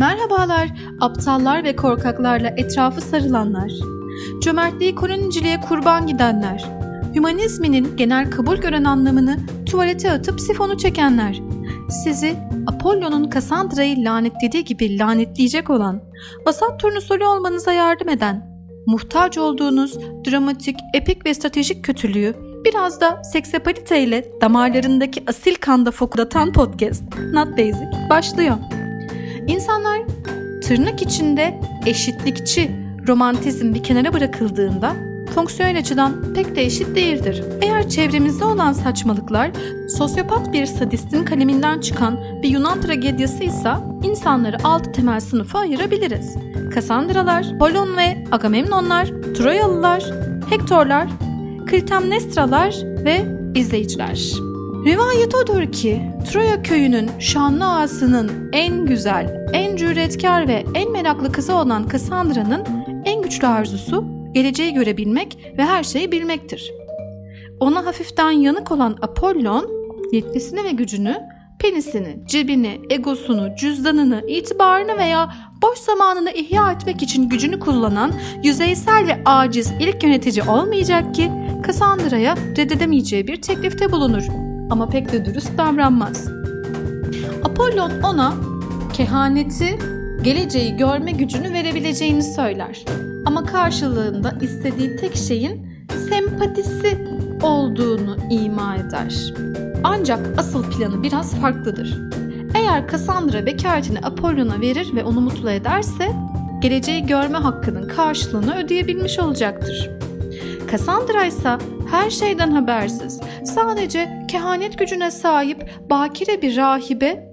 Merhabalar, aptallar ve korkaklarla etrafı sarılanlar. Cömertliği koloniciliğe kurban gidenler. Hümanizminin genel kabul gören anlamını tuvalete atıp sifonu çekenler. Sizi Apollo'nun Cassandra'yı lanetlediği gibi lanetleyecek olan, vasat turnusolu olmanıza yardım eden, muhtaç olduğunuz dramatik, epik ve stratejik kötülüğü biraz da seksapalite ile damarlarındaki asil kanda fokuratan podcast Not Basic başlıyor. İnsanlar tırnak içinde eşitlikçi romantizm bir kenara bırakıldığında fonksiyonel açıdan pek de eşit değildir. Eğer çevremizde olan saçmalıklar sosyopat bir sadistin kaleminden çıkan bir Yunan tragedyası ise insanları altı temel sınıfa ayırabiliriz. Kassandralar, Polon ve Agamemnonlar, Troyalılar, Hektorlar, Klitemnestralar ve izleyiciler. Rivayet odur ki Troya köyünün şanlı ağasının en güzel, en cüretkar ve en meraklı kızı olan Kassandra'nın en güçlü arzusu geleceği görebilmek ve her şeyi bilmektir. Ona hafiften yanık olan Apollon, yetkisini ve gücünü, penisini, cebini, egosunu, cüzdanını, itibarını veya boş zamanını ihya etmek için gücünü kullanan yüzeysel ve aciz ilk yönetici olmayacak ki Cassandra'ya reddedemeyeceği bir teklifte bulunur ama pek de dürüst davranmaz. Apollon ona kehaneti, geleceği görme gücünü verebileceğini söyler. Ama karşılığında istediği tek şeyin sempatisi olduğunu ima eder. Ancak asıl planı biraz farklıdır. Eğer Cassandra bekaretini Apollon'a verir ve onu mutlu ederse, geleceği görme hakkının karşılığını ödeyebilmiş olacaktır. Cassandra ise her şeyden habersiz, sadece kehanet gücüne sahip bakire bir rahibe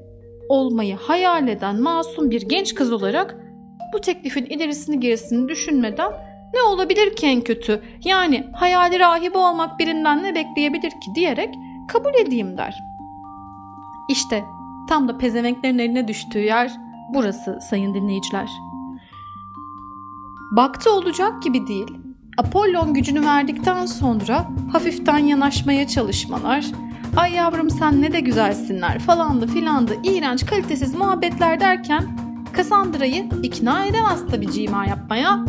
olmayı hayal eden masum bir genç kız olarak bu teklifin ilerisini gerisini düşünmeden ne olabilir ki en kötü? Yani hayali rahibe olmak birinden ne bekleyebilir ki diyerek kabul edeyim der. İşte tam da pezevenklerin eline düştüğü yer burası sayın dinleyiciler. Baktı olacak gibi değil. Apollon gücünü verdikten sonra hafiften yanaşmaya çalışmalar, ay yavrum sen ne de güzelsinler falandı filandı iğrenç kalitesiz muhabbetler derken Cassandra'yı ikna edemez tabii cima yapmaya.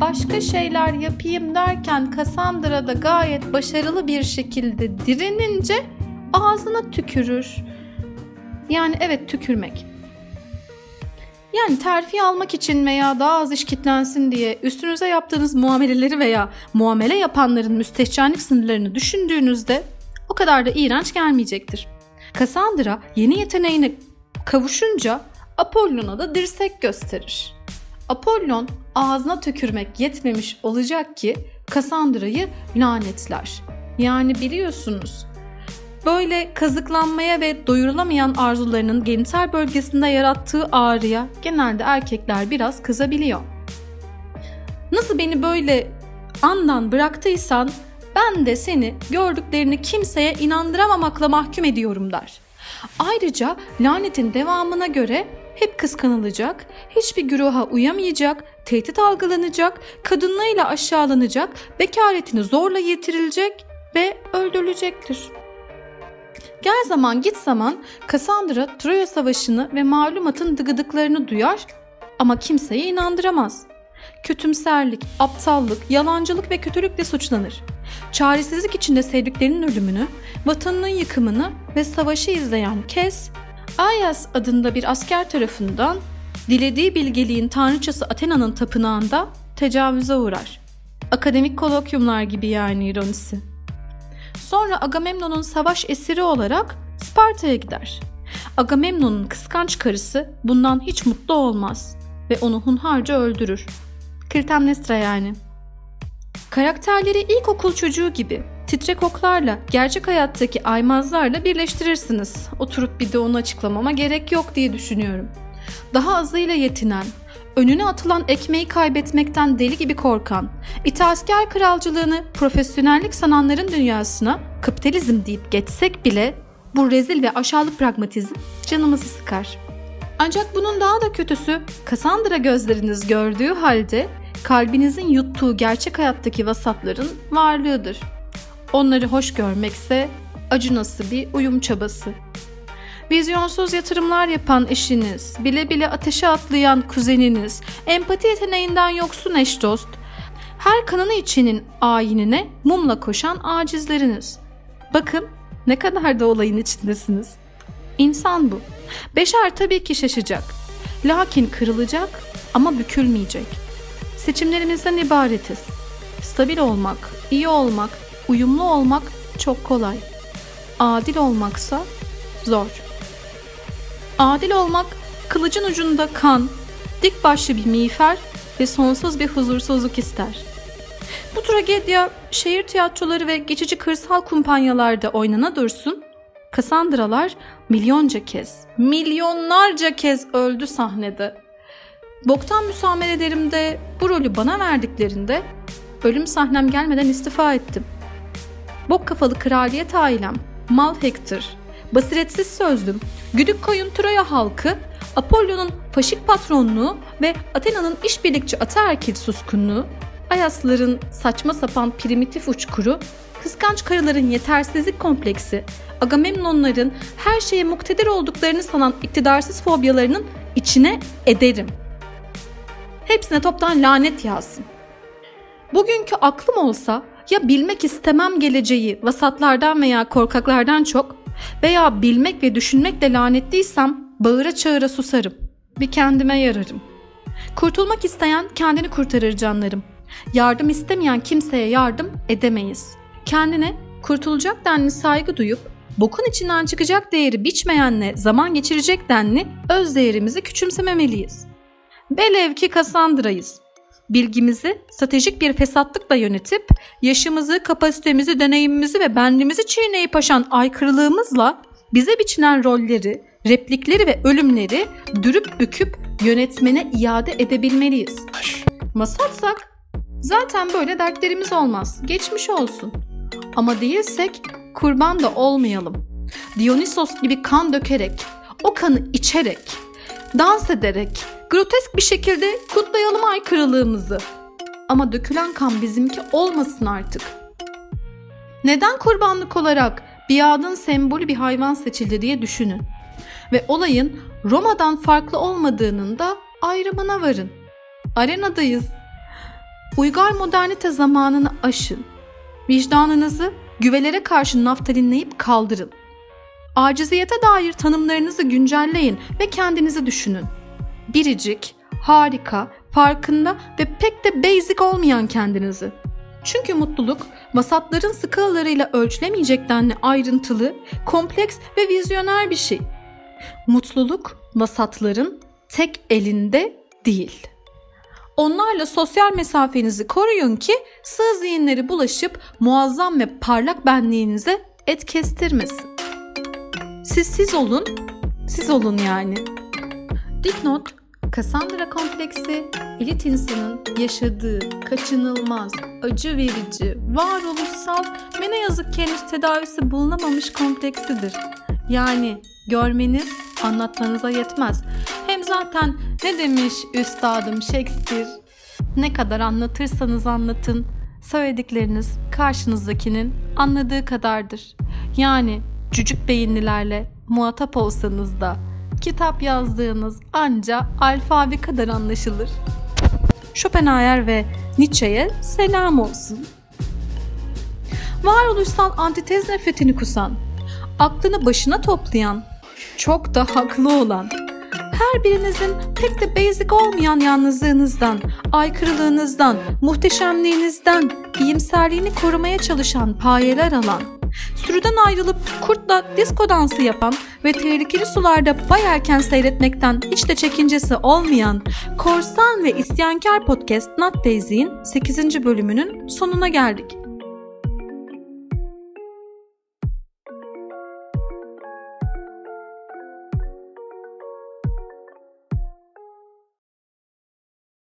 Başka şeyler yapayım derken Cassandra da gayet başarılı bir şekilde direnince ağzına tükürür. Yani evet tükürmek. Yani terfi almak için veya daha az iş kitlensin diye üstünüze yaptığınız muameleleri veya muamele yapanların müstehcenlik sınırlarını düşündüğünüzde o kadar da iğrenç gelmeyecektir. Cassandra yeni yeteneğine kavuşunca Apollon'a da dirsek gösterir. Apollon ağzına tükürmek yetmemiş olacak ki Cassandra'yı lanetler. Yani biliyorsunuz böyle kazıklanmaya ve doyurulamayan arzularının genital bölgesinde yarattığı ağrıya genelde erkekler biraz kızabiliyor. Nasıl beni böyle andan bıraktıysan ben de seni gördüklerini kimseye inandıramamakla mahkum ediyorum der. Ayrıca lanetin devamına göre hep kıskanılacak, hiçbir güruha uyamayacak, tehdit algılanacak, kadınlığıyla aşağılanacak, bekaretini zorla yitirilecek ve öldürülecektir. Gel zaman git zaman Cassandra Troya Savaşı'nı ve malumatın dıgıdıklarını duyar ama kimseye inandıramaz. Kötümserlik, aptallık, yalancılık ve kötülükle suçlanır. Çaresizlik içinde sevdiklerinin ölümünü, vatanının yıkımını ve savaşı izleyen Kes, Ayas adında bir asker tarafından dilediği bilgeliğin tanrıçası Athena'nın tapınağında tecavüze uğrar. Akademik kolokyumlar gibi yani ironisi. Sonra Agamemnon'un savaş esiri olarak Sparta'ya gider. Agamemnon'un kıskanç karısı bundan hiç mutlu olmaz ve onu hunharca öldürür. Klitemnestra yani. Karakterleri ilkokul çocuğu gibi titrek oklarla gerçek hayattaki aymazlarla birleştirirsiniz. Oturup bir de onu açıklamama gerek yok diye düşünüyorum. Daha azıyla yetinen, önüne atılan ekmeği kaybetmekten deli gibi korkan, itaatkar kralcılığını profesyonellik sananların dünyasına kapitalizm deyip geçsek bile bu rezil ve aşağılık pragmatizm canımızı sıkar. Ancak bunun daha da kötüsü Cassandra gözleriniz gördüğü halde kalbinizin yuttuğu gerçek hayattaki vasatların varlığıdır. Onları hoş görmekse acınası bir uyum çabası. Vizyonsuz yatırımlar yapan eşiniz, bile bile ateşe atlayan kuzeniniz, empati yeteneğinden yoksun eş dost, her kanını içinin ayinine mumla koşan acizleriniz. Bakın ne kadar da olayın içindesiniz. İnsan bu. Beşer tabii ki şaşacak. Lakin kırılacak ama bükülmeyecek. Seçimlerimizden ibaretiz. Stabil olmak, iyi olmak, uyumlu olmak çok kolay. Adil olmaksa zor. Adil olmak kılıcın ucunda kan, dik başlı bir miğfer ve sonsuz bir huzursuzluk ister. Bu tragedya şehir tiyatroları ve geçici kırsal kumpanyalarda oynana dursun, Kassandralar milyonca kez, milyonlarca kez öldü sahnede. Boktan müsamerelerimde bu rolü bana verdiklerinde ölüm sahnem gelmeden istifa ettim. Bok kafalı kraliyet ailem, mal Hector, basiretsiz sözlüm, güdük koyun Troya halkı, Apollo'nun faşik patronluğu ve Athena'nın işbirlikçi ataerkil suskunluğu, Ayasların saçma sapan primitif uçkuru, kıskanç karıların yetersizlik kompleksi, Agamemnonların her şeye muktedir olduklarını sanan iktidarsız fobyalarının içine ederim. Hepsine toptan lanet yağsın. Bugünkü aklım olsa ya bilmek istemem geleceği vasatlardan veya korkaklardan çok veya bilmek ve düşünmekle lanetliysem bağıra çağıra susarım. Bir kendime yararım. Kurtulmak isteyen kendini kurtarır canlarım. Yardım istemeyen kimseye yardım edemeyiz. Kendine kurtulacak denli saygı duyup bokun içinden çıkacak değeri biçmeyenle zaman geçirecek denli öz değerimizi küçümsememeliyiz. Belev ki Kassandra'yız. Bilgimizi stratejik bir fesatlıkla yönetip yaşımızı, kapasitemizi, deneyimimizi ve benliğimizi çiğneyip aşan aykırılığımızla bize biçilen rolleri, replikleri ve ölümleri dürüp büküp yönetmene iade edebilmeliyiz. Masatsak zaten böyle dertlerimiz olmaz. Geçmiş olsun. Ama değilsek kurban da olmayalım. Dionysos gibi kan dökerek, o kanı içerek, dans ederek, grotesk bir şekilde kutlayalım aykırılığımızı. Ama dökülen kan bizimki olmasın artık. Neden kurbanlık olarak biadın sembolü bir hayvan seçildi diye düşünün. Ve olayın Roma'dan farklı olmadığının da ayrımına varın. Arenadayız. Uygar modernite zamanını aşın. Vicdanınızı güvelere karşı naftalinleyip kaldırın. Aciziyete dair tanımlarınızı güncelleyin ve kendinizi düşünün. Biricik, harika, farkında ve pek de basic olmayan kendinizi. Çünkü mutluluk vasatların skalalarıyla ölçülemeyecek denli ayrıntılı, kompleks ve vizyoner bir şey. Mutluluk vasatların tek elinde değil. Onlarla sosyal mesafenizi koruyun ki sığ zihinleri bulaşıp muazzam ve parlak benliğinize et kestirmesin. Siz siz olun, siz olun yani. Dipnot, Cassandra kompleksi, elit insanın yaşadığı kaçınılmaz, acı verici, varoluşsal ve ne yazık ki henüz tedavisi bulunamamış kompleksidir. Yani görmeniz anlatmanıza yetmez. Hem zaten ne demiş üstadım Shakespeare? Ne kadar anlatırsanız anlatın, söyledikleriniz karşınızdakinin anladığı kadardır. Yani cücük beyinlilerle muhatap olsanız da kitap yazdığınız anca alfabe kadar anlaşılır. Schopenhauer ve Nietzsche'ye selam olsun. Varoluşsal antitez nefretini kusan, aklını başına toplayan, çok da haklı olan, her birinizin pek de basic olmayan yalnızlığınızdan, aykırılığınızdan, muhteşemliğinizden, iyimserliğini korumaya çalışan payeler alan, sürüden ayrılıp kurtla disko dansı yapan ve tehlikeli sularda bay erken seyretmekten hiç de çekincesi olmayan Korsan ve İsyankar Podcast Not Daisy'in 8. bölümünün sonuna geldik.